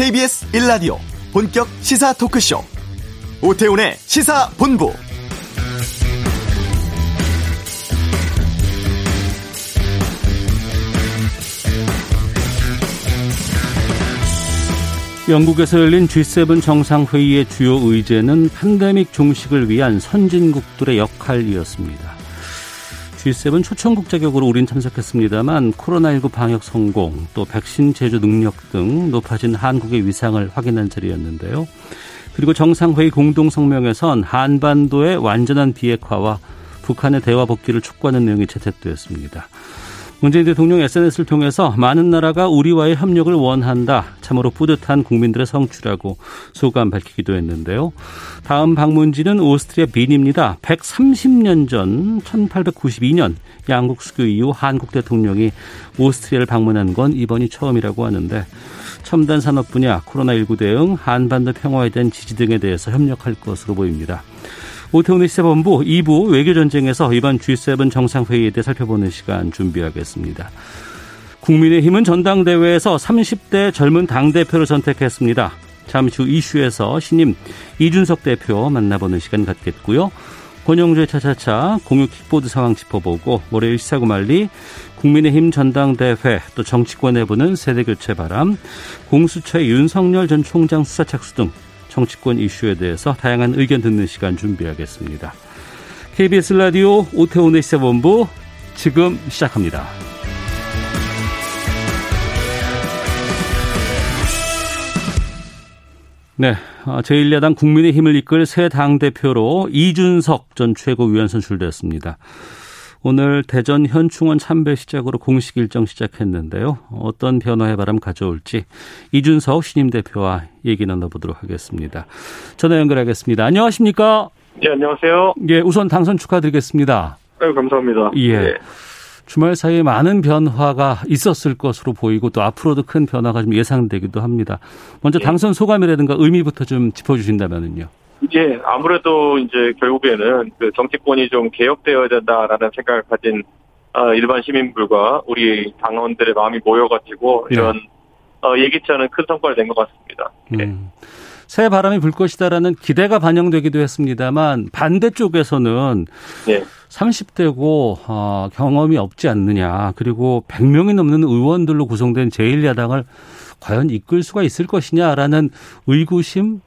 KBS 1라디오 본격 시사 토크쇼 오태훈의 시사본부 영국에서 열린 G7 정상회의의 주요 의제는 팬데믹 종식을 위한 선진국들의 역할이었습니다. G7 초청국 자격으로 우린 참석했습니다만 코로나19 방역 성공 또 백신 제조 능력 등 높아진 한국의 위상을 확인한 자리였는데요. 그리고 정상회의 공동 성명에선 한반도의 완전한 비핵화와 북한의 대화 복귀를 촉구하는 내용이 채택되었습니다. 문재인 대통령 SNS를 통해서 많은 나라가 우리와의 협력을 원한다. 참으로 뿌듯한 국민들의 성취라고 소감 밝히기도 했는데요. 다음 방문지는 오스트리아 빈입니다. 130년 전 1892년 양국 수교 이후 한국 대통령이 오스트리아를 방문한 건 이번이 처음이라고 하는데 첨단 산업 분야, 코로나19 대응, 한반도 평화에 대한 지지 등에 대해서 협력할 것으로 보입니다. 오태훈의 시사본부 2부 외교전쟁에서 이번 G7 정상회의에 대해 살펴보는 시간 준비하겠습니다. 국민의힘은 전당대회에서 30대 젊은 당대표를 선택했습니다. 잠시 후 이슈에서 신임 이준석 대표 만나보는 시간 갖겠고요. 권영주의 차차차 공유 킥보드 상황 짚어보고 월요일 시사구말리 국민의힘 전당대회 또 정치권 내부는 세대교체 바람 공수처의 윤석열 전 총장 수사 착수 등 정치권 이슈에 대해서 다양한 의견 듣는 시간 준비하겠습니다. KBS 라디오 오태훈의 시사본부 지금 시작합니다. 네, 어, 제1야당 국민의힘을 이끌 새 당대표로 이준석 전 최고위원 선출되었습니다. 오늘 대전 현충원 참배 시작으로 공식 일정 시작했는데요. 어떤 변화의 바람 가져올지 이준석 신임 대표와 얘기 나눠보도록 하겠습니다. 전화 연결하겠습니다. 안녕하십니까? 예, 안녕하세요. 예, 우선 당선 축하드리겠습니다. 아유, 감사합니다. 예. 예. 주말 사이에 많은 변화가 있었을 것으로 보이고 또 앞으로도 큰 변화가 좀 예상되기도 합니다. 먼저 예. 당선 소감이라든가 의미부터 좀 짚어주신다면요. 예, 아무래도 이제 결국에는 그 정치권이 좀 개혁되어야 된다라는 생각을 가진 어, 일반 시민들과 우리 당원들의 마음이 모여가지고 네. 이런 네. 어, 예기치 않은 큰 성과를 낸 것 같습니다. 네. 음. 새 바람이 불 것이다라는 기대가 반영되기도 했습니다만 반대쪽에서는 네. 30대고 어, 경험이 없지 않느냐 그리고 100명이 넘는 의원들로 구성된 제1야당을 과연 이끌 수가 있을 것이냐라는 의구심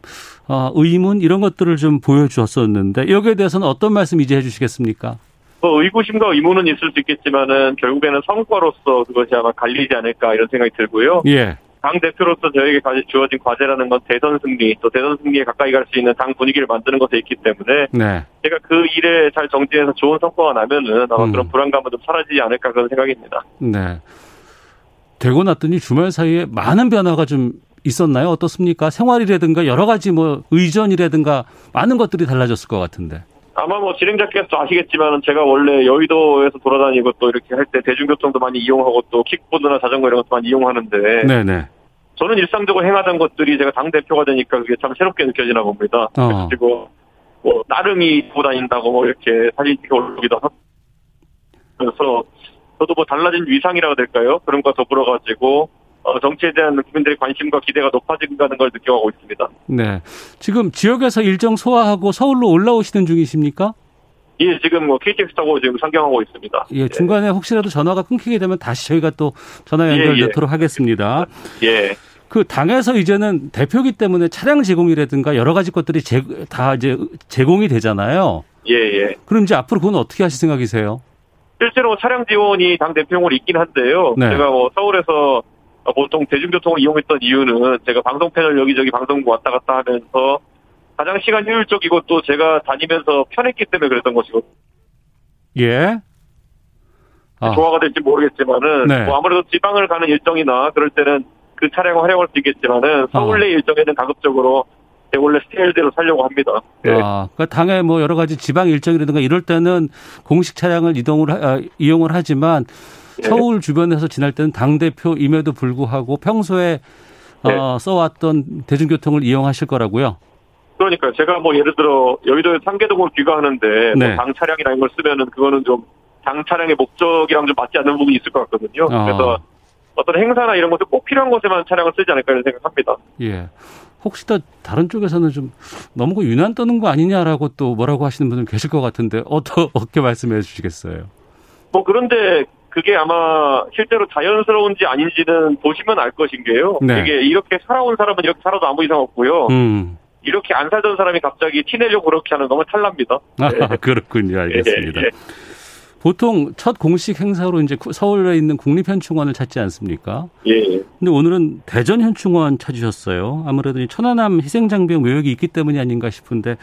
어, 의문 이런 것들을 좀 보여주었었는데 여기에 대해서는 어떤 말씀 이제 해주시겠습니까? 뭐 의구심과 의문은 있을 수 있겠지만은 결국에는 성과로서 그것이 아마 갈리지 않을까 이런 생각이 들고요. 예. 당 대표로서 저에게 주어진 과제라는 건 대선 승리 또 대선 승리에 가까이 갈 수 있는 당 분위기를 만드는 것에 있기 때문에 네. 제가 그 일에 잘 정진해서 좋은 성과가 나면은 아마 음. 그런 불안감은 좀 사라지지 않을까 그런 생각입니다. 네. 되고 났더니 주말 사이에 많은 변화가 좀 있었나요? 어떻습니까? 생활이라든가 여러 가지 뭐 의전이라든가 많은 것들이 달라졌을 것 같은데. 아마 뭐 진행자께서 아시겠지만 제가 원래 여의도에서 돌아다니고 또 이렇게 할 때 대중교통도 많이 이용하고 또 킥보드나 자전거 이런 것도 많이 이용하는데. 네네. 저는 일상적으로 행하던 것들이 제가 당 대표가 되니까 그게 참 새롭게 느껴지나 봅니다. 어. 그리고 뭐 나름이 보 다닌다고 뭐 이렇게 사진 찍어 올리기도 하고 그래서 저도 뭐 달라진 위상이라고 될까요? 그런 거 더불어 가지고 어, 정치에 대한 국민들의 관심과 기대가 높아진다는 걸 느껴가고 있습니다. 네. 지금 지역에서 일정 소화하고 서울로 올라오시는 중이십니까? 예, 지금 뭐 KTX 타고 지금 상경하고 있습니다. 예, 중간에 혹시라도 전화가 끊기게 되면 다시 저희가 또 전화 연결 예, 예. 넣도록 하겠습니다. 예. 그 당에서 이제는 대표기 때문에 차량 제공이라든가 여러 가지 것들이 제, 다 이제 제공이 되잖아요. 예, 예. 그럼 이제 앞으로 그건 어떻게 하실 생각이세요? 실제로 차량 지원이 당 대표용으로 있긴 한데요. 네. 제가 뭐 서울에서 보통 대중교통을 이용했던 이유는 제가 방송 패널 여기저기 방송국 왔다 갔다 하면서 가장 시간 효율적이고 또 제가 다니면서 편했기 때문에 그랬던 것이고. 예. 아. 조화가 될지 모르겠지만은 네. 뭐 아무래도 지방을 가는 일정이나 그럴 때는 그 차량을 활용할 수 있겠지만은 서울 내 아. 일정에는 가급적으로 제 원래 스타일대로 살려고 합니다. 네. 아, 그러니까 당에 뭐 여러 가지 지방 일정이라든가 이럴 때는 공식 차량을 이동을 하, 이용을 하지만 네. 서울 주변에서 지날 때는 당 대표임에도 불구하고 평소에 네. 어, 써왔던 대중교통을 이용하실 거라고요. 그러니까 제가 뭐 예를 들어 여의도에 상계동을 귀가하는데 뭐 네. 뭐 당 차량이나 이런 걸 쓰면은 그거는 좀 당 차량의 목적이랑 좀 맞지 않는 부분이 있을 것 같거든요. 어. 그래서 어떤 행사나 이런 것들 꼭 필요한 곳에만 차량을 쓰지 않을까 이런 생각합니다. 예. 혹시 더 다른 쪽에서는 좀 너무 그 유난 떠는 거 아니냐라고 또 뭐라고 하시는 분들 계실 것 같은데 어떻게 말씀해 주시겠어요? 뭐 그런데 그게 아마 실제로 자연스러운지 아닌지는 보시면 알 것인 게요. 네. 이게 이렇게 살아온 사람은 이렇게 살아도 아무 이상 없고요. 음. 이렇게 안 살던 사람이 갑자기 티내려고 그렇게 하는 너무 탈납니다. 아, 네. 그렇군요. 알겠습니다. 네. 보통 첫 공식 행사로 이제 서울에 있는 국립현충원을 찾지 않습니까? 예. 근데 오늘은 대전현충원 찾으셨어요. 아무래도 천안함 희생장병 묘역이 있기 때문이 아닌가 싶은데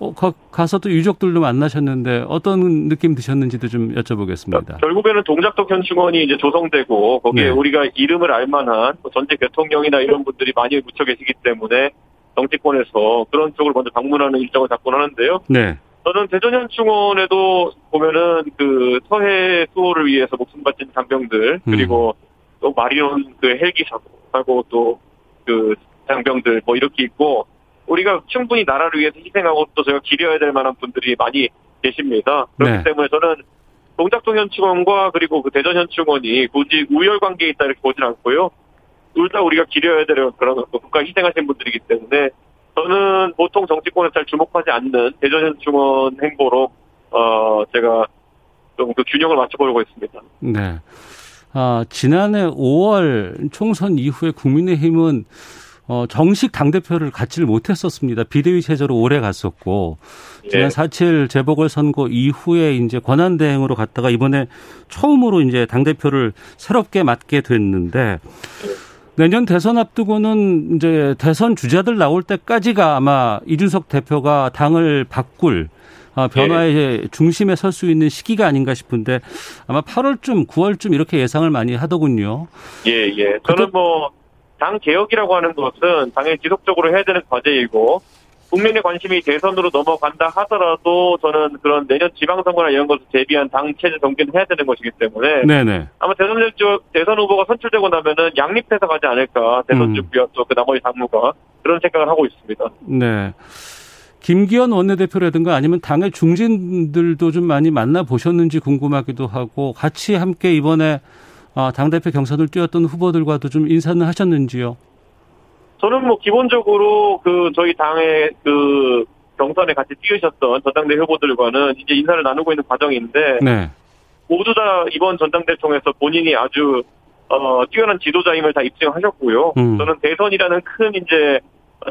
어, 가 서 또 유족들도 만나셨는데 어떤 느낌 드셨는지도 좀 여쭤보겠습니다. 결국에는 동작동 현충원이 이제 조성되고 거기에 네. 우리가 이름을 알만한 뭐 전직 대통령이나 이런 분들이 많이 묻혀 계시기 때문에 정치권에서 그런 쪽을 먼저 방문하는 일정을 잡곤 하는데요. 네. 저는 대전현충원에도 보면은 그 서해 수호를 위해서 목숨 바친 장병들 그리고 음. 또 마리온 그 헬기 사고 또 그 장병들 뭐 이렇게 있고 우리가 충분히 나라를 위해서 희생하고 또 저희가 기려야 될 만한 분들이 많이 계십니다. 그렇기 네. 때문에 저는 동작동 현충원과 그리고 그 대전 현충원이 굳이 우열 관계에 있다 이렇게 보진 않고요. 둘 다 우리가 기려야 될 그런 국가 희생하신 분들이기 때문에 저는 보통 정치권에 잘 주목하지 않는 대전현충원 행보로 어 제가 좀 그 균형을 맞춰보려고 했습니다. 네. 아, 지난해 5월 총선 이후에 국민의힘은 어, 정식 당대표를 갖지를 못했었습니다. 비대위 체제로 오래 갔었고, 지난 4.7 재보궐선거 이후에 이제 권한대행으로 갔다가 이번에 처음으로 이제 당대표를 새롭게 맡게 됐는데, 내년 대선 앞두고는 이제 대선 주자들 나올 때까지가 아마 이준석 대표가 당을 바꿀 아, 변화의 예. 중심에 설 수 있는 시기가 아닌가 싶은데 아마 8월쯤, 9월쯤 이렇게 예상을 많이 하더군요. 예, 예. 저는 뭐 당 개혁이라고 하는 것은 당연히 지속적으로 해야 되는 과제이고 국민의 관심이 대선으로 넘어간다 하더라도 저는 그런 내년 지방선거나 이런 것을 대비한 당 체제 정비는 해야 되는 것이기 때문에 네네. 아마 대선 대선 후보가 선출되고 나면은 양립해서 가지 않을까 대선 음. 준비와 또그 나머지 당무가 그런 생각을 하고 있습니다. 네. 김기현 원내대표라든가 아니면 당의 중진들도 좀 많이 만나 보셨는지 궁금하기도 하고 같이 함께 이번에 아, 당대표 경선을 뛰었던 후보들과도 좀 인사는 하셨는지요? 저는 뭐 기본적으로 그 저희 당의 그 경선에 같이 뛰으셨던 전당대 후보들과는 이제 인사를 나누고 있는 과정인데 네. 모두 다 이번 전당대 통해서 본인이 아주 어 뛰어난 지도자임을 다 입증하셨고요. 음. 저는 대선이라는 큰 이제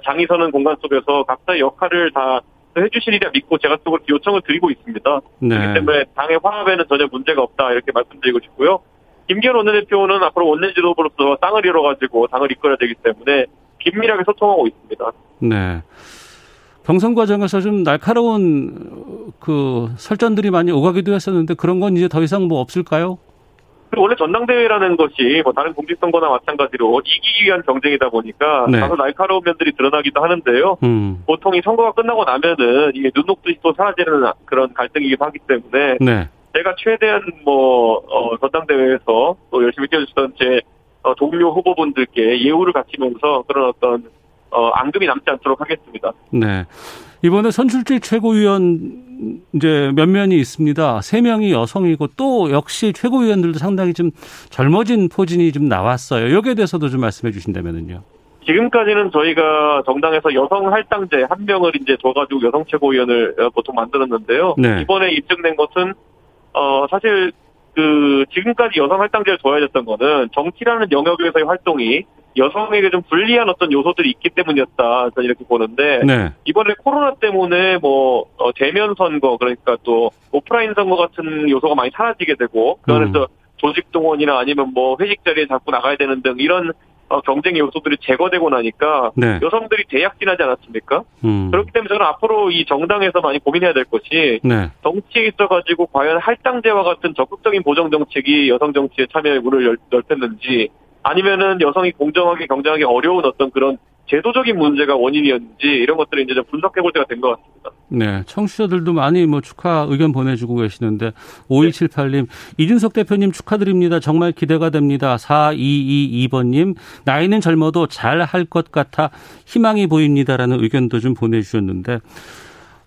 장이 서는 공간 속에서 각자의 역할을 다 해주시리라 믿고 제가 또 요청을 드리고 있습니다. 네. 그렇기 때문에 당의 화합에는 전혀 문제가 없다 이렇게 말씀드리고 싶고요. 김기현 원내대표는 앞으로 원내 지도부로서 땅을 잃어가지고 당을 이끌어야 되기 때문에 긴밀하게 소통하고 있습니다. 네. 경선 과정에서 좀 날카로운 그 설전들이 많이 오가기도 했었는데 그런 건 이제 더 이상 뭐 없을까요? 원래 전당대회라는 것이 뭐 다른 공직선거나 마찬가지로 이기기 위한 경쟁이다 보니까 네. 다소 날카로운 면들이 드러나기도 하는데요. 음. 보통 이 선거가 끝나고 나면은 이게 눈 녹듯이 또 사라지는 그런 갈등이기도 하기 때문에 네. 제가 최대한 뭐 어, 전당대회에서 또 열심히 뛰어주시던 제 어, 동료 후보분들께 예우를 갖추면서 그런 어떤 어, 앙금이 남지 않도록 하겠습니다. 네. 이번에 선출직 최고위원 이제 몇 면이 있습니다. 세 명이 여성이고 또 역시 최고위원들도 상당히 좀 젊어진 포진이 좀 나왔어요. 여기에 대해서도 좀 말씀해 주신다면은요. 지금까지는 저희가 정당에서 여성 할당제 한 명을 이제 줘가지고 여성 최고위원을 어, 보통 만들었는데요. 네. 이번에 입증된 것은 어 사실 그 지금까지 여성 할당제를 둬야 됐던 거는 정치라는 영역에서의 활동이 여성에게 좀 불리한 어떤 요소들이 있기 때문이었다 저는 이렇게 보는데 네. 이번에 코로나 때문에 뭐 어, 대면 선거 그러니까 또 오프라인 선거 같은 요소가 많이 사라지게 되고 그 안에서 음. 조직 동원이나 아니면 뭐 회식 자리에 자꾸 나가야 되는 등 이런 어, 경쟁의 요소들이 제거되고 나니까 네. 여성들이 대약진하지 않았습니까? 음. 그렇기 때문에 저는 앞으로 이 정당에서 많이 고민해야 될 것이 네. 정치에 있어가지고 과연 할당제와 같은 적극적인 보정 정책이 여성 정치에 참여의 문을 넓혔는지 아니면은 여성이 공정하게 경쟁하기 어려운 어떤 그런 제도적인 문제가 원인이었는지 이런 것들을 이제 좀 분석해 볼 때가 된 것 같습니다. 네. 청취자들도 많이 뭐 축하 의견 보내주고 계시는데 5278님, 네. 이준석 대표님 축하드립니다. 정말 기대가 됩니다. 4222번님, 나이는 젊어도 잘 할 것 같아 희망이 보입니다라는 의견도 좀 보내주셨는데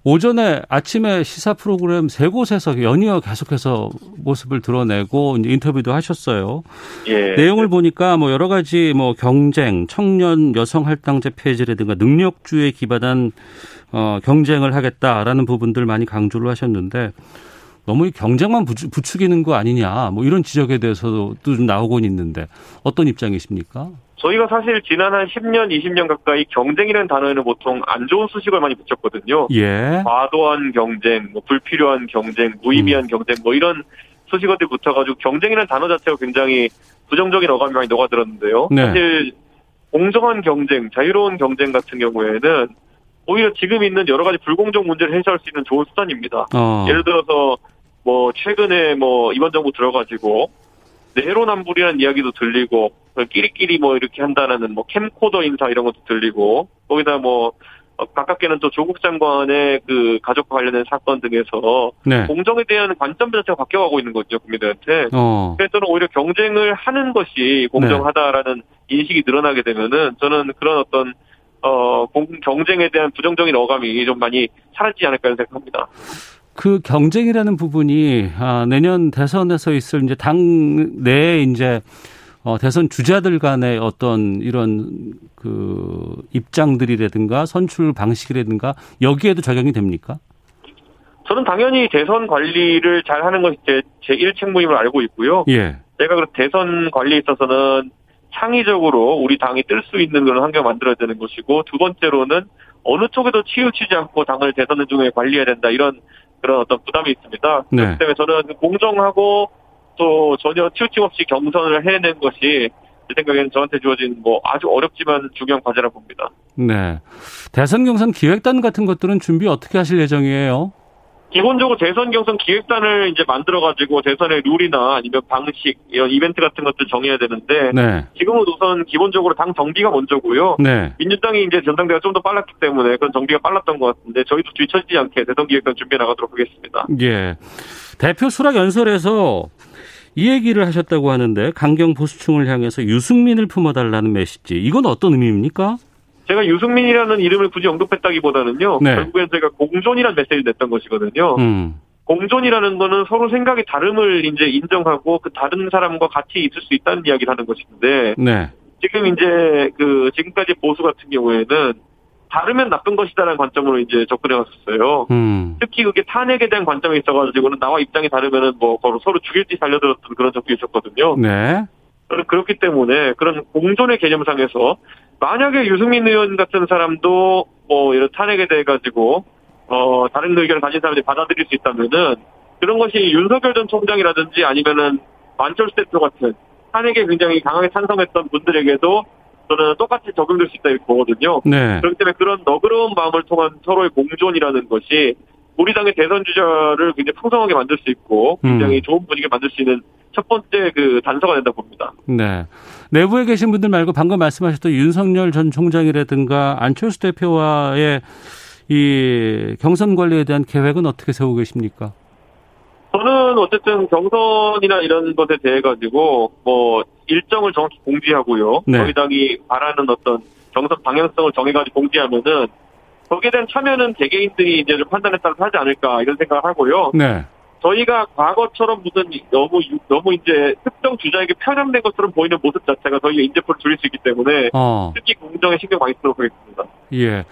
오전에 아침에 시사 프로그램 세 곳에서 연이어 계속해서 모습을 드러내고 인터뷰도 하셨어요. 예. 내용을 보니까 뭐 여러 가지 뭐 경쟁, 청년 여성 할당제 폐지라든가 능력주에 기반한 어 경쟁을 하겠다라는 부분들 많이 강조를 하셨는데 너무 이 경쟁만 부추기는 거 아니냐 뭐 이런 지적에 대해서도 좀 나오곤 있는데 어떤 입장이십니까? 저희가 사실 지난 한 10년, 20년 가까이 경쟁이라는 단어에는 보통 안 좋은 수식을 많이 붙였거든요. 예. 과도한 경쟁, 뭐 불필요한 경쟁, 무의미한 음. 경쟁, 뭐 이런 수식어들이 붙어가지고 경쟁이라는 단어 자체가 굉장히 부정적인 어감이 많이 녹아들었는데요. 네. 사실 공정한 경쟁, 자유로운 경쟁 같은 경우에는 오히려 지금 있는 여러 가지 불공정 문제를 해소할 수 있는 좋은 수단입니다. 어. 예를 들어서 뭐 최근에 뭐 이번 정부 들어가지고 내로남불이라는 이야기도 들리고 끼리끼리 뭐 이렇게 한다는 뭐 캠코더 인사 이런 것도 들리고 거기다 뭐 어, 가깝게는 또 조국 장관의 그 가족과 관련된 사건 등에서 네. 공정에 대한 관점 자체가 바뀌어가고 있는 거죠 국민들한테. 어. 그래서 저는 오히려 경쟁을 하는 것이 공정하다라는 네. 인식이 늘어나게 되면은 저는 그런 어떤 어 공, 경쟁에 대한 부정적인 어감이 좀 많이 사라지지 않을까 생각합니다. 그 경쟁이라는 부분이 아, 내년 대선에서 있을 이제 당 내에 이제 어, 대선 주자들 간의 어떤 이런 그 입장들이라든가 선출 방식이라든가 여기에도 적용이 됩니까? 저는 당연히 대선 관리를 잘 하는 것이 제, 제 1책무임을 알고 있고요. 예. 제가 그 대선 관리에 있어서는 창의적으로 우리 당이 뜰 수 있는 그런 환경을 만들어야 되는 것이고 두 번째로는 어느 쪽에도 치우치지 않고 당을 대선 중에 관리해야 된다 이런 그런 어떤 부담이 있습니다. 네. 그렇기 때문에 저는 공정하고 또 전혀 치우침 없이 경선을 해낸 것이 제 생각에는 저한테 주어진 뭐 아주 어렵지만 중요한 과제라 봅니다. 네. 대선 경선 기획단 같은 것들은 준비 어떻게 하실 예정이에요? 기본적으로 대선 경선 기획단을 이제 만들어가지고 대선의 룰이나 아니면 방식, 이런 이벤트 같은 것들 정해야 되는데, 네. 지금은 우선 기본적으로 당 정비가 먼저고요. 네. 민주당이 이제 전당대가 좀 더 빨랐기 때문에 그런 정비가 빨랐던 것 같은데, 저희도 뒤처지지 않게 대선 기획단 준비해 나가도록 하겠습니다. 예. 대표 수락 연설에서 이 얘기를 하셨다고 하는데, 강경 보수층을 향해서 유승민을 품어달라는 메시지, 이건 어떤 의미입니까? 제가 유승민이라는 이름을 굳이 언급했다기보다는요. 네. 결국엔 제가 공존이라는 메시지를 냈던 것이거든요. 음. 공존이라는 거는 서로 생각이 다름을 이제 인정하고 그 다른 사람과 같이 있을 수 있다는 이야기를 하는 것인데 네. 지금 이제 그 지금까지 보수 같은 경우에는 다르면 나쁜 것이다라는 관점으로 이제 접근해 왔었어요. 음. 특히 그게 탄핵에 대한 관점이 있어가지고는 나와 입장이 다르면은 뭐 서로 죽일 듯 살려들었던 그런 적도 있었거든요. 네. 그렇기 때문에 그런 공존의 개념상에서 만약에 유승민 의원 같은 사람도 뭐 이런 탄핵에 대해 가지고 어 다른 의견을 가진 사람들이 받아들일 수 있다면은 그런 것이 윤석열 전 총장이라든지 아니면은 만철수 대표 같은 탄핵에 굉장히 강하게 찬성했던 분들에게도 저는 똑같이 적용될 수 있다 이렇게 보거든요. 네. 그렇기 때문에 그런 너그러운 마음을 통한 서로의 공존이라는 것이 우리 당의 대선 주자를 굉장히 풍성하게 만들 수 있고 굉장히 음. 좋은 분위기 만들 수 있는 첫 번째 그 단서가 된다 봅니다. 네. 내부에 계신 분들 말고 방금 말씀하셨던 윤석열 전 총장이라든가 안철수 대표와의 이 경선 관리에 대한 계획은 어떻게 세우고 계십니까? 저는 어쨌든 경선이나 이런 것에 대해 가지고 뭐 일정을 정확히 공지하고요. 네. 저희 당이 바라는 어떤 경선 방향성을 정해가지고 공지하면은 거기에 대한 참여는 개개인들이 이제 판단에 따라서 하지 않을까 이런 생각을 하고요. 네. 저희가 과거처럼 무슨 너무 너무 이제 특정 주자에게 편향된 것처럼 보이는 모습 자체가 저희가 인재표를 줄일 수 있기 때문에 어. 특히 공정에 신경 많이 쓰도록 하겠습니다. 예.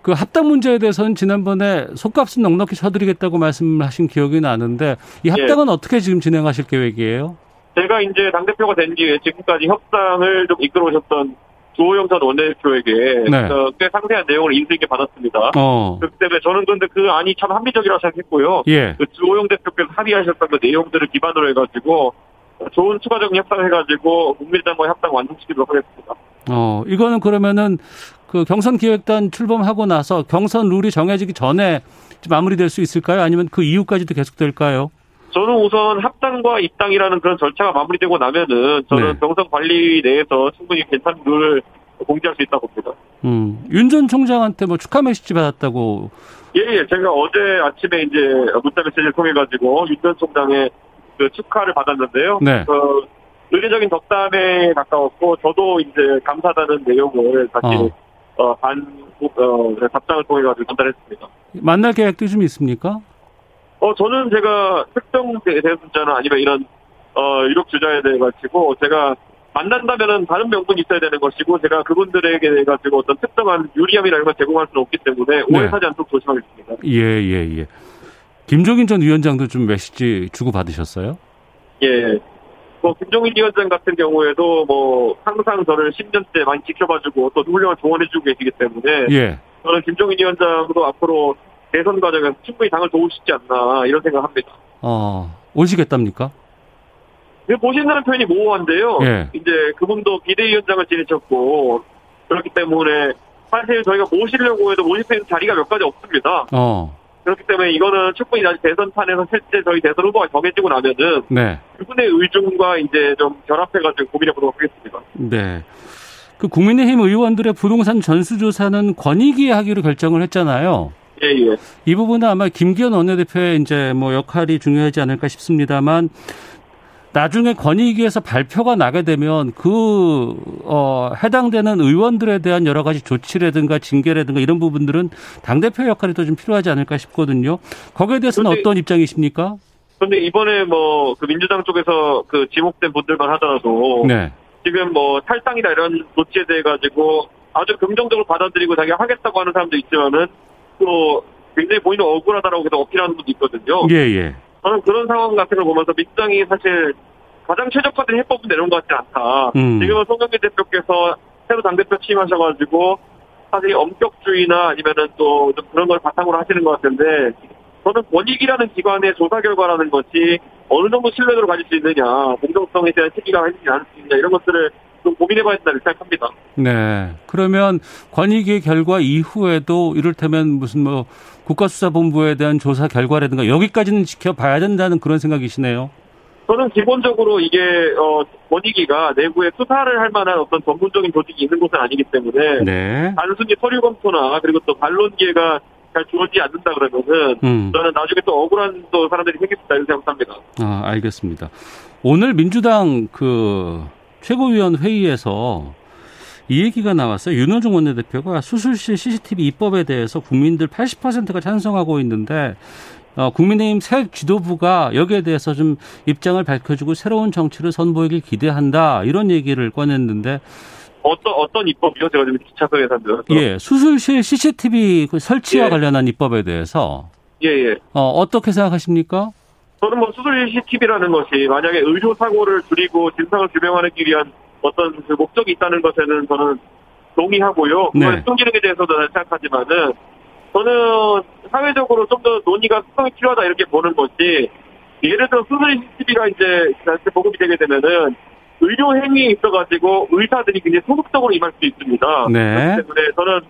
그 합당 문제에 대해서는 지난번에 속값은 넉넉히 쳐드리겠다고 말씀하신 기억이 나는데 이 합당은 예. 어떻게 지금 진행하실 계획이에요? 제가 이제 당대표가 된 뒤에 지금까지 협상을 좀 이끌어 오셨던 주호영 전 원내대표에게 네. 꽤 상세한 내용을 인수 있게 받았습니다. 어. 그렇기 때문에 저는 그런데 그 안이 참 합리적이라고 생각했고요. 예. 그 주호영 대표께서 합의하셨던 그 내용들을 기반으로 해가지고 좋은 추가적인 협상을 해가지고 국민당과 협상 완성시키도록 하겠습니다. 어, 이거는 그러면은 그 경선 기획단 출범하고 나서 경선 룰이 정해지기 전에 마무리될 수 있을까요? 아니면 그 이후까지도 계속될까요? 저는 우선 합당과 입당이라는 그런 절차가 마무리되고 나면은 저는 네. 경선 관리 내에서 충분히 괜찮은 룰을 공지할 수 있다고 봅니다. 음, 윤 전 총장한테 뭐 축하 메시지 받았다고. 예, 예. 제가 어제 아침에 이제 문자 메시지를 통해 가지고 윤 전 총장의 그 축하를 받았는데요. 네. 그 의례적인 덕담에 가까웠고 저도 이제 감사하다는 내용을 다시 어. 어, 반 어, 답장을 통해 가지고 전달했습니다. 만날 계획도 좀 있습니까? 어 저는 제가 특정 대상자나 아니면 이런 어 유력 주자에 대해 가지고 제가 만난다면은 다른 명분이 있어야 되는 것이고 제가 그분들에게 대해 가지고 어떤 특정한 유리함이나 이런 걸 제공할 수는 없기 때문에 오해 네. 사지 않도록 조심하겠습니다. 예예 예, 예. 김종인 전 위원장도 좀 메시지 주고 받으셨어요? 예. 뭐 김종인 위원장 같은 경우에도 뭐 항상 저를 10년째 많이 지켜봐주고 또 훌륭한 조언해주고 계시기 때문에 예. 저는 김종인 위원장도 앞으로 대선 과정에서 충분히 당을 도우시지 않나 이런 생각합니다. 어 오시겠답니까? 보신다는 표현이 모호한데요. 예. 이제 그분도 비대위원장을 지내셨고 그렇기 때문에 사실 저희가 모시려고 해도 모실 수 있는 자리가 몇 가지 없습니다. 어. 그렇기 때문에 이거는 충분히 다시 대선판에서 실제 저희 대선 후보가 정해지고 나면은 네. 그분의 의중과 이제 좀 결합해가지고 고민해 보도록 하겠습니다. 네. 그 국민의힘 의원들의 부동산 전수조사는 권익위 하기로 결정을 했잖아요. 예, 예. 이 부분은 아마 김기현 원내대표의 이제 뭐 역할이 중요하지 않을까 싶습니다만 나중에 권익위에서 발표가 나게 되면 그, 어, 해당되는 의원들에 대한 여러 가지 조치라든가 징계라든가 이런 부분들은 당대표 역할이 더 좀 필요하지 않을까 싶거든요. 거기에 대해서는 근데, 어떤 입장이십니까? 그런데 이번에 뭐, 그 민주당 쪽에서 그 지목된 분들만 하더라도. 네. 지금 뭐 탈당이나 이런 조치에 대해 가지고 아주 긍정적으로 받아들이고 자기가 하겠다고 하는 사람도 있지만은 또 굉장히 본인은 억울하다라고 계속 어필하는 분도 있거든요. 예, 예. 저는 그런 상황 같은 걸 보면서 민주당이 사실 가장 최적화된 해법을 내놓은 것 같지 않다. 음. 지금은 송영길 대표께서 새로 당대표 취임하셔가지고 사실 엄격주의나 아니면은 또좀 그런 걸 바탕으로 하시는 것 같은데 저는 권익이라는 기관의 조사 결과라는 것이 어느 정도 신뢰도를 가질 수 있느냐, 공정성에 대한 해지지 않을 수 있느냐 이런 것들을 좀 고민해봐야 된다고 생각합니다. 네. 그러면 권익의 결과 이후에도 이를테면 무슨 뭐 국가수사본부에 대한 조사 결과라든가 여기까지는 지켜봐야 된다는 그런 생각이시네요. 저는 기본적으로 이게 어 권익위가 내부에 수사를 할 만한 어떤 전문적인 조직이 있는 곳은 아니기 때문에 네. 단순히 서류 검토나 그리고 또 반론 기회가 잘 주어지지 않는다 그러면은 음. 저는 나중에 또 억울한 또 사람들이 생길 수 있다 이런 생각합니다. 아 알겠습니다. 오늘 민주당 그 최고위원 회의에서 이 얘기가 나왔어요. 윤호중 원내대표가 수술실 CCTV 입법에 대해서 국민들 80%가 찬성하고 있는데 어, 국민의힘 새 지도부가 여기에 대해서 좀 입장을 밝혀주고 새로운 정치를 선보이길 기대한다 이런 얘기를 꺼냈는데 어떤 어떤 입법이요? 제가 지금 산데요. 예, 수술실 CCTV 그 설치와 예. 관련한 입법에 대해서 예, 예. 어, 어떻게 생각하십니까? 저는 뭐 수술 CCTV라는 것이 만약에 의료 사고를 줄이고 진상을 규명하기 위한 어떤 그 목적이 있다는 것에는 저는 동의하고요. 그걸 네. 숨기능에 대해서도 생각하지만은 저는 사회적으로 좀 더 논의가 수성이 필요하다 이렇게 보는 것이 예를 들어 수술 CCTV가 이제 보급이 되게 되면은 의료 행위에 있어가지고 의사들이 굉장히 소극적으로 임할 수 있습니다. 네. 때문에 저는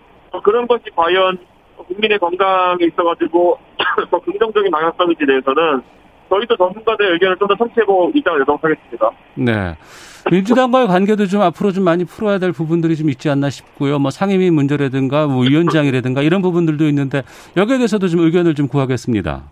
그런 것이 과연 국민의 건강에 있어가지고 더 긍정적인 방향성인지 대해서는 저희도 전문가들의 의견을 좀 더 청취해보고 입장을 내도록 하겠습니다. 네. 민주당과의 관계도 좀 앞으로 좀 많이 풀어야 될 부분들이 좀 있지 않나 싶고요. 뭐 상임위 문제라든가 뭐 위원장이라든가 이런 부분들도 있는데 여기에 대해서도 좀 의견을 좀 구하겠습니다.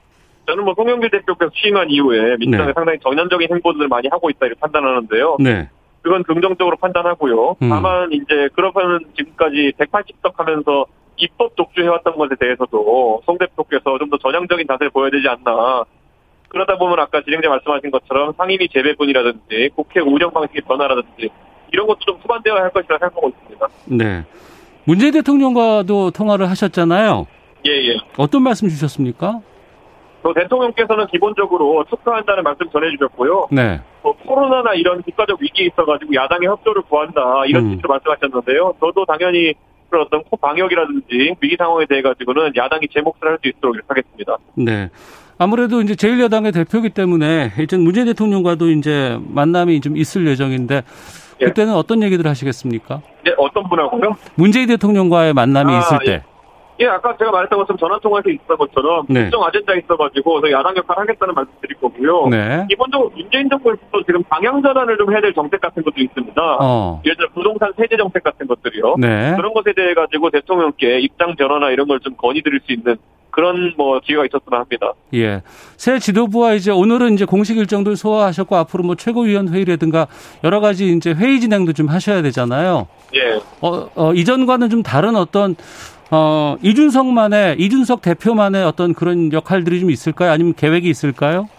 저는 뭐 송영길 대표께서 취임한 이후에 민주당이 네. 상당히 전형적인 행보들을 많이 하고 있다 이렇게 판단하는데요. 네. 그건 긍정적으로 판단하고요. 음. 다만 이제 그러면 지금까지 180석 하면서 입법 독주해왔던 것에 대해서도 송 대표께서 좀 더 전향적인 자세를 보여야 되지 않나 그러다 보면 아까 진행자 말씀하신 것처럼 상임위 재배분이라든지 국회 운영 방식의 변화라든지 이런 것도 좀 수반되어야 할 것이라 생각하고 있습니다. 네. 문재인 대통령과도 통화를 하셨잖아요. 예, 예. 어떤 말씀 주셨습니까? 또 대통령께서는 기본적으로 축하한다는 말씀 전해주셨고요. 네. 뭐 코로나나 이런 국가적 위기에 있어가지고 야당의 협조를 구한다 이런 음. 취지로 말씀하셨는데요. 저도 당연히 그런 어떤 방역이라든지 위기 상황에 대해 가지고는 야당이 제 몫을 할 수 있도록 하겠습니다. 네. 아무래도 이제 제1야당의 대표기 때문에 이제 문재인 대통령과도 이제 만남이 좀 있을 예정인데 예. 그때는 예. 어떤 얘기들 하시겠습니까? 네, 어떤 분하고요? 문재인 대통령과의 만남이 아, 있을 때. 예. 예, 아까 제가 말했던 것처럼 전화 통화에서 있었던 것처럼 네. 특정 아젠다 있어가지고 야당 역할 하겠다는 말씀 드릴 거고요. 네. 기본적으로 문재인 정부에서 지금 방향 전환을 좀 해야 될 정책 같은 것도 있습니다. 어. 예를 들어 부동산 세제 정책 같은 것들이요. 네. 그런 것에 대해 가지고 대통령께 입장 전환이나 이런 걸 좀 건의드릴 수 있는 그런 뭐 기회가 있었으면 합니다. 예. 새 지도부와 이제 오늘은 이제 공식 일정도 소화하셨고 앞으로 뭐 최고위원 회의라든가 여러 가지 이제 회의 진행도 좀 하셔야 되잖아요. 예. 어, 어 이전과는 좀 다른 어떤 어 이준석만의 이준석 대표만의 어떤 그런 역할들이 좀 있을까요? 아니면 계획이 있을까요?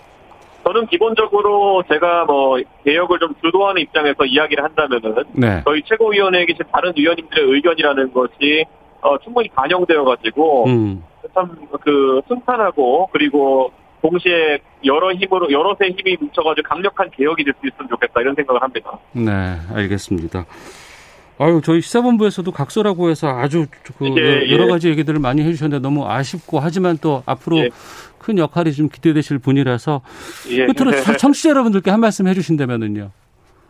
저는 기본적으로 제가 뭐 개혁을 좀 주도하는 입장에서 이야기를 한다면은 네. 저희 최고위원회에 계신 다른 위원님들의 의견이라는 것이 어, 충분히 반영되어 가지고 음. 참 그 순탄하고 그리고 동시에 여러 힘으로 여러의 힘이 뭉쳐가지고 강력한 개혁이 될 수 있으면 좋겠다 이런 생각을 합니다. 네, 알겠습니다. 아유, 저희 시사본부에서도 각서라고 해서 아주 그 예, 여러 예. 가지 얘기들을 많이 해주셨는데 너무 아쉽고 하지만 또 앞으로 예. 큰 역할이 좀 기대되실 분이라서 예. 끝으로 청취자 여러분들께 한 말씀 해주신다면은요.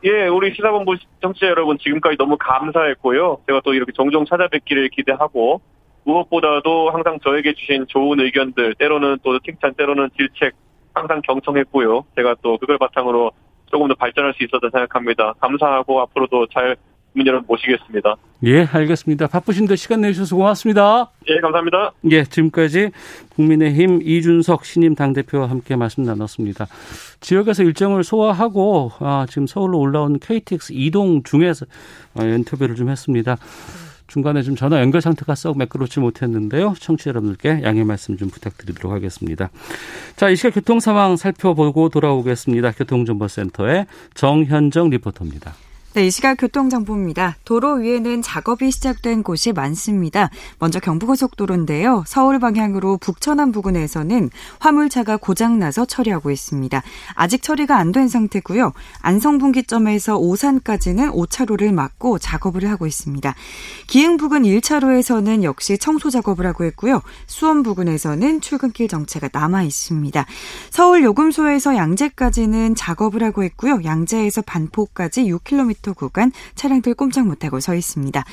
예, 우리 시사본부 청취자 여러분 지금까지 너무 감사했고요. 제가 또 이렇게 종종 찾아뵙기를 기대하고 무엇보다도 항상 저에게 주신 좋은 의견들, 때로는 또 칭찬, 때로는 질책 항상 경청했고요. 제가 또 그걸 바탕으로 조금 더 발전할 수 있었다 생각합니다. 감사하고 앞으로도 잘 국민 여러분 모시겠습니다. 예, 알겠습니다. 바쁘신데 시간 내주셔서 고맙습니다. 예, 감사합니다. 예, 지금까지 국민의힘 이준석 신임 당대표와 함께 말씀 나눴습니다. 지역에서 일정을 소화하고 아, 지금 서울로 올라온 KTX 이동 중에서 아, 인터뷰를 좀 했습니다. 중간에 좀 전화 연결 상태가 썩 매끄럽지 못했는데요. 청취자 여러분들께 양해 말씀 좀 부탁드리도록 하겠습니다. 자, 이 시각 교통 상황 살펴보고 돌아오겠습니다. 교통정보센터의 정현정 리포터입니다. 네, 이 시각 교통정보입니다. 도로 위에는 작업이 시작된 곳이 많습니다. 먼저 경부고속도로인데요. 서울 방향으로 북천안 부근에서는 화물차가 고장나서 처리하고 있습니다. 아직 처리가 안 된 상태고요. 안성분기점에서 오산까지는 5차로를 막고 작업을 하고 있습니다. 기흥 부근 1차로에서는 역시 청소 작업을 하고 있고요. 수원 부근에서는 출근길 정체가 남아 있습니다. 서울 요금소에서 양재까지는 작업을 하고 있고요. 양재에서 반포까지 6km 5km 구간 차량들 꼼짝 못하고 서 있습니다.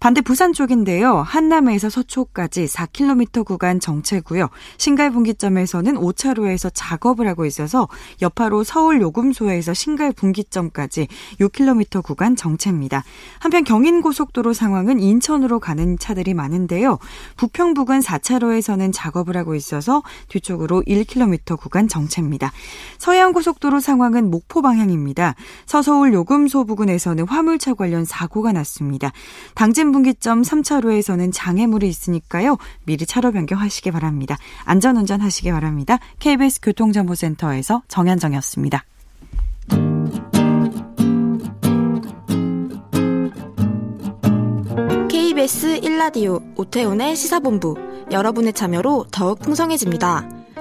반대 부산 쪽인데요. 한남에서 서초까지 4km 구간 정체고요. 신갈분기점에서는 5차로에서 작업을 하고 있어서 여파로 서울 요금소에서 신갈분기점까지 6km 구간 정체입니다. 한편 경인고속도로 상황은 인천으로 가는 차들이 많은데요. 부평 부근 4차로에서는 작업을 하고 있어서 뒤쪽으로 1km 구간 정체입니다. 서해안고속도로 상황은 목포 방향입니다. 서서울 요금소 부근에 부근에서는 화물차 관련 사고가 났습니다. 당진 분기점 3차로에서는 장애물이 있으니까요. 미리 차로 변경하시기 바랍니다. 안전 운전 하시기 바랍니다. KBS 교통정보센터에서 정현정이었습니다. KBS 1라디오 오태훈의 시사본부 여러분의 참여로 더욱 풍성해집니다.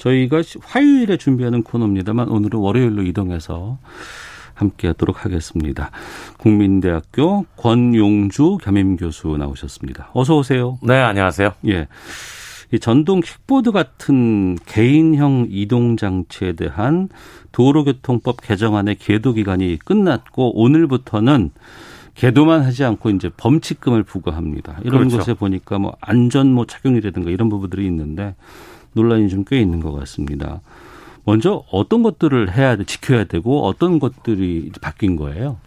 저희가 화요일에 준비하는 코너입니다만 오늘은 월요일로 이동해서 함께 하도록 하겠습니다. 국민대학교 권용주 겸임 교수 나오셨습니다. 어서 오세요. 네, 안녕하세요. 예. 이 전동 킥보드 같은 개인형 이동 장치에 대한 도로교통법 개정안의 계도 기간이 끝났고 오늘부터는 계도만 하지 않고 이제 범칙금을 부과합니다. 이런 그렇죠. 곳에 보니까 뭐 안전모 착용이라든가 이런 부분들이 있는데 논란이 좀 꽤 있는 것 같습니다. 먼저 어떤 것들을 해야 돼, 지켜야 되고 어떤 것들이 바뀐 거예요?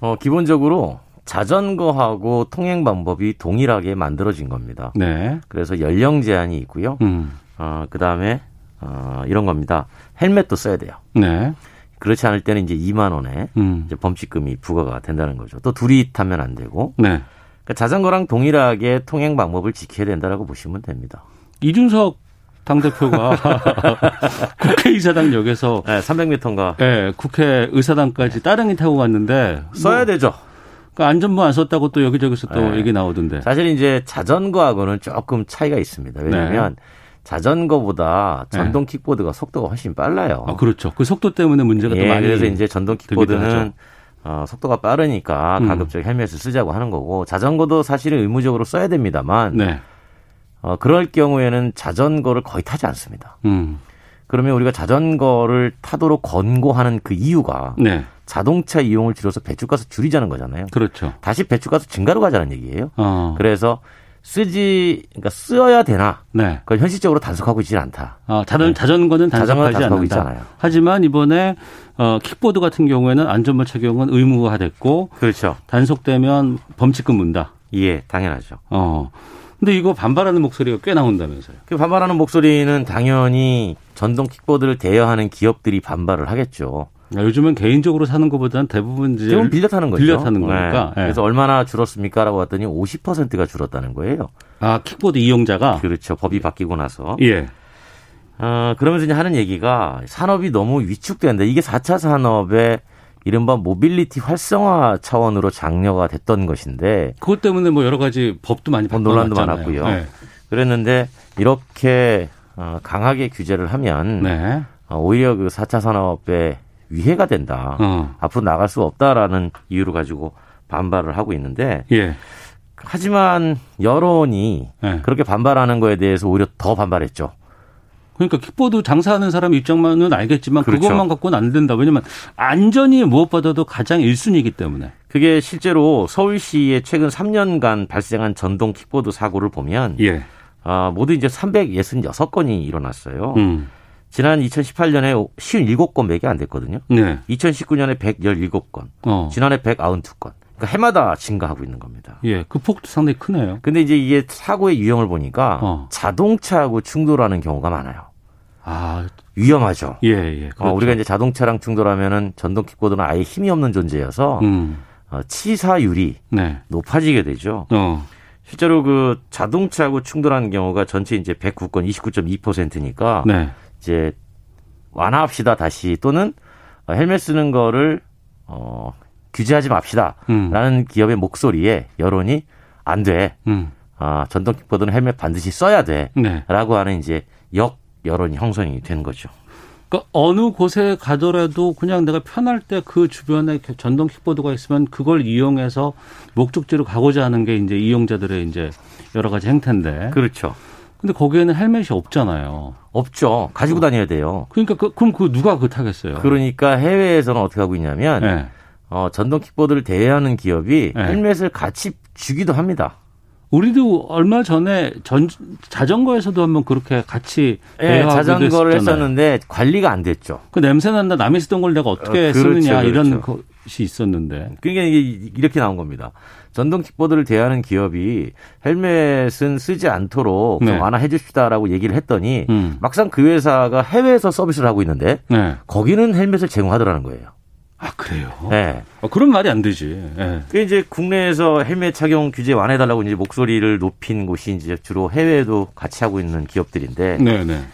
어, 기본적으로 자전거하고 통행 방법이 동일하게 만들어진 겁니다. 네. 그래서 연령 제한이 있고요. 음. 어, 그 다음에, 어, 이런 겁니다. 헬멧도 써야 돼요. 네. 그렇지 않을 때는 이제 2만 원에 음. 이제 범칙금이 부과가 된다는 거죠. 또 둘이 타면 안 되고. 네. 그러니까 자전거랑 동일하게 통행 방법을 지켜야 된다라고 보시면 됩니다. 이준석 당대표가 국회의사당 역에서 네, 300m인가. 네, 국회 의사당까지 따릉이 타고 갔는데 써야 뭐, 되죠. 그 안전모 안 썼다고 또 여기저기서 또 네. 얘기 나오던데. 사실 이제 자전거하고는 조금 차이가 있습니다. 왜냐하면 네. 자전거보다 네. 전동 킥보드가 속도가 훨씬 빨라요. 아, 그렇죠. 그 속도 때문에 문제가 예, 또 많이 그래서 이제 전동 킥보드는 어, 속도가 빠르니까 음. 가급적 헬멧을 쓰자고 하는 거고 자전거도 사실은 의무적으로 써야 됩니다만 네. 어, 그럴 경우에는 자전거를 거의 타지 않습니다. 음. 그러면 우리가 자전거를 타도록 권고하는 그 이유가 네. 자동차 이용을 줄여서 배출가스 줄이자는 거잖아요. 그렇죠. 다시 배출가스 증가로 가자는 얘기예요. 어. 그래서 쓰지 그러니까 쓰어야 되나? 네. 그걸 현실적으로 단속하고 있지는 않다. 아, 자전 네. 자전거는 단속하지 않는다. 있잖아요. 하지만 이번에 어, 킥보드 같은 경우에는 안전모 착용은 의무화됐고 그렇죠. 단속되면 범칙금 문다. 예, 당연하죠. 어. 근데 이거 반발하는 목소리가 꽤 나온다면서요. 그 반발하는 목소리는 당연히 전동 킥보드를 대여하는 기업들이 반발을 하겠죠. 아, 요즘은 개인적으로 사는 것보다는 대부분 이제 대부분 빌려 타는 거죠. 빌려 타는 거니까. 네. 그래서 얼마나 줄었습니까라고 봤더니 50%가 줄었다는 거예요. 아 킥보드 이용자가 그렇죠. 법이 바뀌고 나서. 예. 어, 그러면서 이제 하는 얘기가 산업이 너무 위축된다. 이게 4차 산업의 이른바 모빌리티 활성화 차원으로 장려가 됐던 것인데 그것 때문에 뭐 여러 가지 법도 많이 바뀌었 논란도 많았고요. 네. 그랬는데 이렇게 어, 강하게 규제를 하면 네. 어, 오히려 그 4차 산업에 위해가 된다. 어. 앞으로 나갈 수 없다라는 이유를 가지고 반발을 하고 있는데 예. 하지만 여론이 예. 그렇게 반발하는 거에 대해서 오히려 더 반발했죠. 그러니까 킥보드 장사하는 사람 입장만은 알겠지만 그렇죠. 그것만 갖고는 안 된다. 왜냐면 안전이 무엇보다도 가장 1순위이기 때문에. 그게 실제로 서울시에 최근 3년간 발생한 전동 킥보드 사고를 보면 예. 아, 모두 이제 366건이 일어났어요. 음. 지난 2018년에 57건 밖에 안 됐거든요. 네. 2019년에 117건, 어. 지난해 192건. 그러니까 해마다 증가하고 있는 겁니다. 예, 그 폭도 상당히 크네요. 근데 이제 이게 사고의 유형을 보니까 어. 자동차하고 충돌하는 경우가 많아요. 아, 위험하죠. 예, 예. 그렇죠. 어, 우리가 이제 자동차랑 충돌하면은 전동 킥보드는 아예 힘이 없는 존재여서 음. 어, 치사율이 네. 높아지게 되죠. 어. 실제로 그 자동차하고 충돌하는 경우가 전체 이제 109건 29.2%니까 네. 이제 완화합시다 다시 또는 헬멧 쓰는 거를 어 규제하지 맙시다라는 음. 기업의 목소리에 여론이 안 돼. 음. 아, 전동 킥보드는 헬멧 반드시 써야 돼. 네. 라고 하는 이제 역 여론이 형성이 된 거죠. 그러니까 어느 곳에 가더라도 그냥 내가 편할 때 그 주변에 전동 킥보드가 있으면 그걸 이용해서 목적지로 가고자 하는 게 이제 이용자들의 이제 여러 가지 행태인데. 그렇죠. 근데 거기에는 헬멧이 없잖아요. 없죠. 가지고 어. 다녀야 돼요. 그러니까 그, 그럼 그 누가 그 타겠어요? 그러니까 해외에서는 어떻게 하고 있냐면 네. 어, 전동 킥보드를 대여하는 기업이 네. 헬멧을 같이 주기도 합니다. 우리도 얼마 전에 전 자전거에서도 한번 그렇게 같이 네, 자전거를 했었잖아요. 했었는데 관리가 안 됐죠. 그 냄새 난다 남이 쓰던 걸 내가 어떻게 어, 그렇죠, 쓰느냐 그렇죠. 이런 것이 있었는데. 그러니까 이게 이렇게 나온 겁니다. 전동 킥보드를 대하는 기업이 헬멧은 쓰지 않도록 네. 완화해 줍시다라고 얘기를 했더니 음. 막상 그 회사가 해외에서 서비스를 하고 있는데 네. 거기는 헬멧을 제공하더라는 거예요. 아 그래요? 네. 아, 그런 말이 안 되지. 네. 그 이제 국내에서 헬멧 착용 규제 완화해달라고 이제 목소리를 높인 곳이 이제 주로 해외에도 같이 하고 있는 기업들인데. 네네. 네.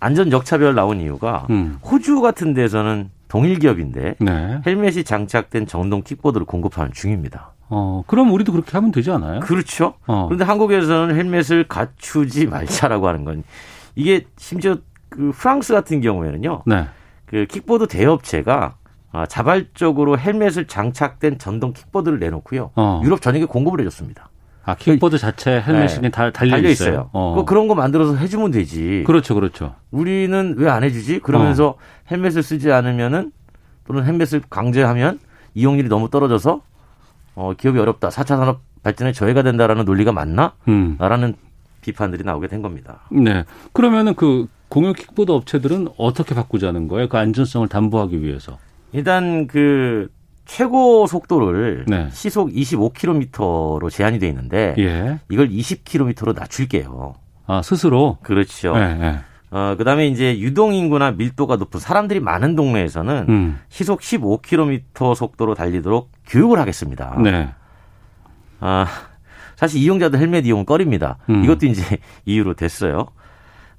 안전 역차별 나온 이유가 음. 호주 같은 데서는 동일 기업인데 네. 헬멧이 장착된 전동 킥보드를 공급하는 중입니다. 어, 그럼 우리도 그렇게 하면 되지 않아요? 그렇죠. 어. 그런데 한국에서는 헬멧을 갖추지 말자라고 하는 건 이게 심지어 그 프랑스 같은 경우에는요. 네. 그 킥보드 대업체가 아, 자발적으로 헬멧을 장착된 전동 킥보드를 내놓고요. 어. 유럽 전역에 공급을 해줬습니다. 아, 킥보드 자체 헬멧이 네. 다 달려, 달려 있어요. 있어요. 어. 그 그런 거 만들어서 해주면 되지. 그렇죠, 그렇죠. 우리는 왜 안 해주지? 그러면서 어. 헬멧을 쓰지 않으면은 또는 헬멧을 강제하면 이용률이 너무 떨어져서 어, 기업이 어렵다. 4차 산업 발전에 저해가 된다라는 논리가 맞나? 음. 라는 비판들이 나오게 된 겁니다. 네. 그러면은 그 공유 킥보드 업체들은 어떻게 바꾸자는 거예요? 그 안전성을 담보하기 위해서. 일단 그 최고 속도를 네. 시속 25km로 제한이 돼 있는데 예. 이걸 20km로 낮출게요. 아 스스로? 그렇죠. 네, 네. 어, 그 다음에 이제 유동인구나 밀도가 높은 사람들이 많은 동네에서는 음. 시속 15km 속도로 달리도록 교육을 하겠습니다. 네. 아, 사실 이용자들 헬멧 이용은 꺼립니다. 음. 이것도 이제 이유로 됐어요.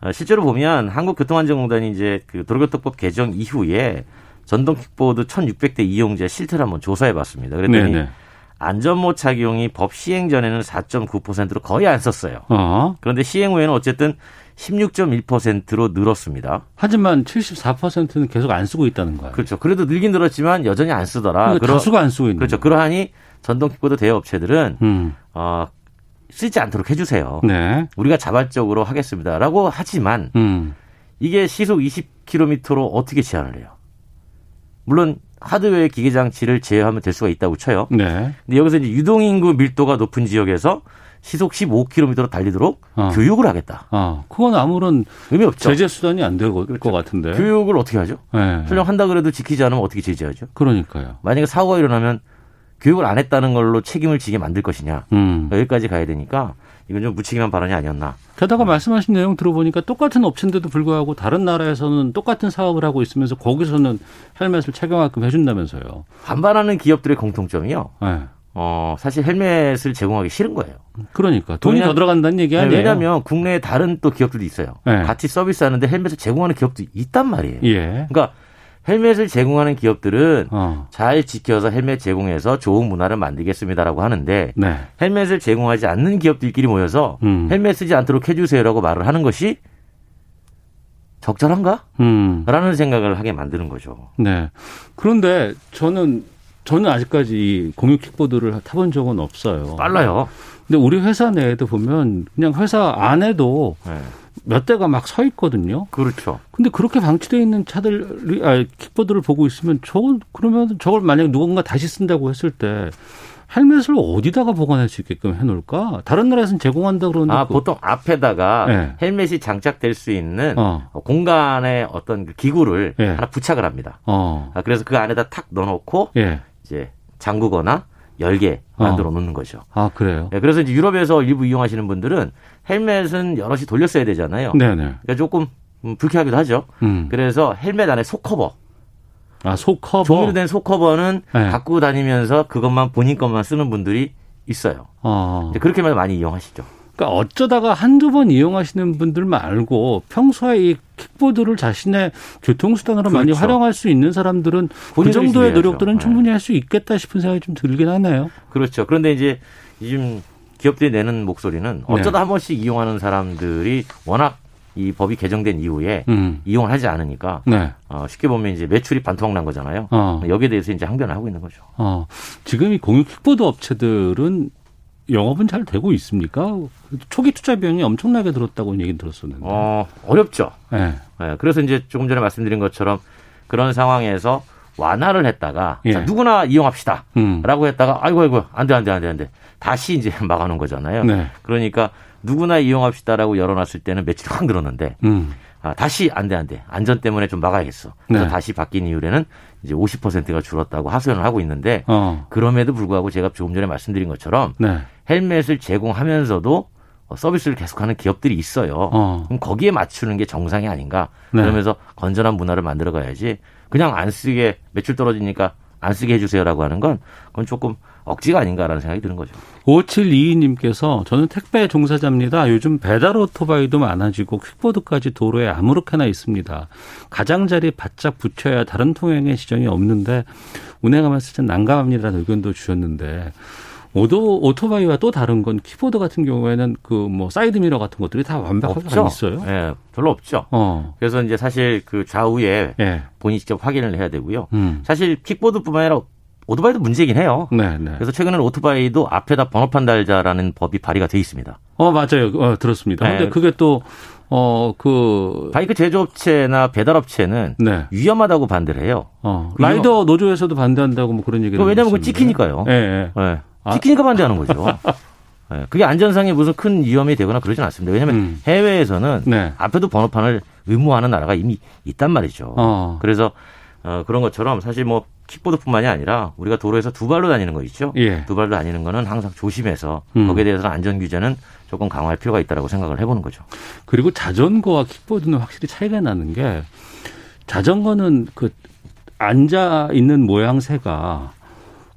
어, 실제로 보면 한국교통안전공단이 이제 그 도로교통법 개정 이후에 전동 킥보드 1,600대 이용자 실태를 한번 조사해 봤습니다. 그랬더니 네네. 안전모 착용이 법 시행 전에는 4.9%로 거의 안 썼어요. 어. 그런데 시행 후에는 어쨌든 16.1%로 늘었습니다. 하지만 74%는 계속 안 쓰고 있다는 거예요. 그렇죠. 그래도 늘긴 늘었지만 여전히 안 쓰더라. 그러니까 다수가 안 쓰고 있는 그렇죠. 그러하니 전동 킥보드 대여 업체들은 음. 어, 쓰지 않도록 해주세요. 네. 우리가 자발적으로 하겠습니다라고 하지만 음. 이게 시속 20km로 어떻게 제한을 해요? 물론 하드웨어 기계 장치를 제어하면 될 수가 있다고 쳐요. 네. 근데 여기서 이제 유동 인구 밀도가 높은 지역에서 시속 15km로 달리도록 어. 교육을 하겠다. 어. 그건 아무런 의미 없죠. 제재 수단이 안 될것 그렇죠. 같은데. 교육을 어떻게 하죠? 네. 설령 한다 그래도 지키지 않으면 어떻게 제재하죠? 그러니까요. 만약에 사고가 일어나면 교육을 안 했다는 걸로 책임을 지게 만들 것이냐. 음. 여기까지 가야 되니까 이건 좀 무책임한 발언이 아니었나. 게다가 말씀하신 내용 들어보니까 똑같은 업체인데도 불구하고 다른 나라에서는 똑같은 사업을 하고 있으면서 거기서는 헬멧을 착용하게끔 해준다면서요. 반발하는 기업들의 공통점이요. 네. 어, 사실 헬멧을 제공하기 싫은 거예요. 그러니까 돈이 왜냐, 더 들어간다는 얘기 아니에요? 왜냐하면 국내에 다른 또 기업들도 있어요. 네. 같이 서비스 하는데 헬멧을 제공하는 기업도 있단 말이에요. 예. 그러니까 헬멧을 제공하는 기업들은 어. 잘 지켜서 헬멧 제공해서 좋은 문화를 만들겠습니다라고 하는데 네. 헬멧을 제공하지 않는 기업들끼리 모여서 음. 헬멧 쓰지 않도록 해주세요라고 말을 하는 것이 적절한가? 음. 라는 생각을 하게 만드는 거죠. 네. 그런데 저는 저는 아직까지 공유 킥보드를 타본 적은 없어요. 빨라요. 근데 우리 회사 내에도 보면 그냥 회사 안에도 네. 몇 대가 막 서 있거든요. 그렇죠. 근데 그렇게 방치되어 있는 차들, 아, 킥보드를 보고 있으면 저걸, 그러면 저걸 만약 누군가 다시 쓴다고 했을 때 헬멧을 어디다가 보관할 수 있게끔 해놓을까? 다른 나라에서는 제공한다 그러는데. 아, 그... 보통 앞에다가 네. 헬멧이 장착될 수 있는 어. 공간에 어떤 그 기구를 네. 하나 부착을 합니다. 어. 아, 그래서 그 안에다 탁 넣어놓고 네. 이제 잠그거나 만들어 어. 놓는 거죠. 아, 그래요? 네, 그래서 이제 유럽에서 일부 이용하시는 분들은 헬멧은 여럿이 돌렸어야 되잖아요. 네네. 그러니까 조금 음, 불쾌하기도 하죠. 음. 그래서 헬멧 안에 속커버. 아, 속커버. 종이로 된 속커버는 네. 갖고 다니면서 그것만 본인 것만 쓰는 분들이 있어요. 어. 그렇게 많이 이용하시죠. 그러니까 어쩌다가 한두 번 이용하시는 분들 말고 평소에 이 킥보드를 자신의 교통수단으로 그렇죠. 많이 활용할 수 있는 사람들은 그 정도의 노력들은 네. 충분히 할 수 있겠다 싶은 생각이 좀 들긴 하네요. 그렇죠. 그런데 이제 요즘 기업들이 내는 목소리는 어쩌다 네. 한 번씩 이용하는 사람들이 워낙 이 법이 개정된 이후에 음. 이용을 하지 않으니까 네. 어, 쉽게 보면 이제 매출이 반토막 난 거잖아요. 어. 여기에 대해서 이제 항변을 하고 있는 거죠. 어. 지금 이 공유 킥보드 업체들은 영업은 잘 되고 있습니까? 초기 투자 비용이 엄청나게 들었다고 얘기 들었었는데. 어, 어렵죠. 네. 네. 그래서 이제 조금 전에 말씀드린 것처럼 그런 상황에서 완화를 했다가 예. 자, 누구나 이용합시다. 음. 라고 했다가 아이고 아이고 안 돼 안 돼 안 돼 안 돼. 다시 이제 막아 놓은 거잖아요. 네. 그러니까 누구나 이용합시다라고 열어 놨을 때는 며칠 확 늘었는데 음. 아, 다시 안 돼, 안 돼. 안전 때문에 좀 막아야겠어. 그래서 네. 다시 바뀐 이후에는 이제 50%가 줄었다고 하소연을 하고 있는데 어. 그럼에도 불구하고 제가 조금 전에 말씀드린 것처럼 네. 헬멧을 제공하면서도 서비스를 계속하는 기업들이 있어요. 어. 그럼 거기에 맞추는 게 정상이 아닌가. 네. 그러면서 건전한 문화를 만들어 가야지 그냥 안 쓰게 매출 떨어지니까 안 쓰게 해주세요라고 하는 건 그건 조금 억지가 아닌가라는 생각이 드는 거죠. 5722님께서 저는 택배 종사자입니다. 요즘 배달 오토바이도 많아지고 퀵보드까지 도로에 아무렇게나 있습니다. 가장자리 바짝 붙여야 다른 통행에 지장이 없는데 운행하면서 좀 난감합니다라는 의견도 주셨는데 오도 오토바이와 또 다른 건 킥보드 같은 경우에는 그 뭐 사이드 미러 같은 것들이 다 완벽하게. 있어요. 예, 네, 별로 없죠. 어. 그래서 이제 사실 그 좌우에 네. 본인이 직접 확인을 해야 되고요. 음. 사실 킥보드뿐만 아니라 오토바이도 문제긴 해요. 네, 네. 그래서 최근에는 오토바이도 앞에다 번호판 달자라는 법이 발의가 돼 있습니다. 어, 맞아요. 어, 들었습니다. 네. 근데 그게 또 어, 그. 바이크 제조업체나 배달업체는 네. 위험하다고 반대를 해요. 어, 그 라이더 노조에서도 반대한다고 뭐 그런 얘기를 왜냐면 그 찍히니까요. 예. 네, 네. 아. 찍히니까 반대하는 거죠. 네. 그게 안전상에 무슨 큰 위험이 되거나 그러진 않습니다. 왜냐하면 음. 해외에서는 네. 앞에도 번호판을 의무화하는 나라가 이미 있단 말이죠. 어. 그래서 어, 그런 것처럼 사실 뭐 킥보드뿐만이 아니라 우리가 도로에서 두 발로 다니는 거 있죠. 예. 두 발로 다니는 거는 항상 조심해서 음. 거기에 대해서는 안전 규제는 조금 강화할 필요가 있다라고 생각을 해보는 거죠. 그리고 자전거와 킥보드는 확실히 차이가 나는 게 자전거는 그 앉아 있는 모양새가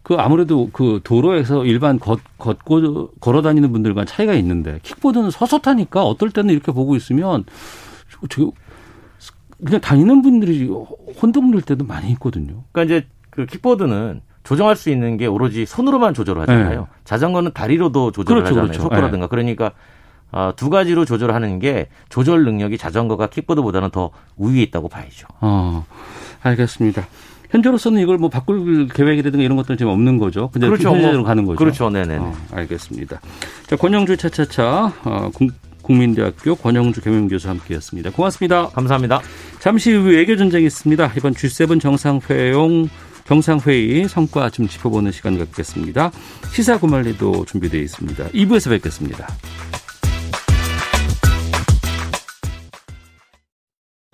그 아무래도 그 도로에서 일반 걷, 걷고 걸어 다니는 분들과 차이가 있는데 킥보드는 서서 타니까 어떨 때는 이렇게 보고 있으면 저 그냥 다니는 분들이 혼동될 때도 많이 있거든요. 그러니까 이제 그 킥보드는 조정할 수 있는 게 오로지 손으로만 조절을 하잖아요. 네. 자전거는 다리로도 조절을 그렇죠, 하잖아요. 그렇죠. 속도라든가. 네. 그러니까 어, 두 가지로 조절하는 게 조절 능력이 자전거가 킥보드보다는 더 우위에 있다고 봐야죠. 어, 알겠습니다. 현재로서는 이걸 뭐 바꿀 계획이라든가 이런 것들은 지금 없는 거죠. 근데 그렇죠. 현재로 뭐, 가는 거죠. 그렇죠. 네네. 어, 알겠습니다. 자, 권영주 차차차 어, 국민대학교 권영주 경영교수 함께했습니다. 고맙습니다. 감사합니다. 잠시 후 외교 전쟁이 있습니다. 이번 G7 정상회용 정상회의 성과 좀 짚어보는 시간 갖겠습니다. 시사 구말리도 준비되어 있습니다. 2부에서 뵙겠습니다.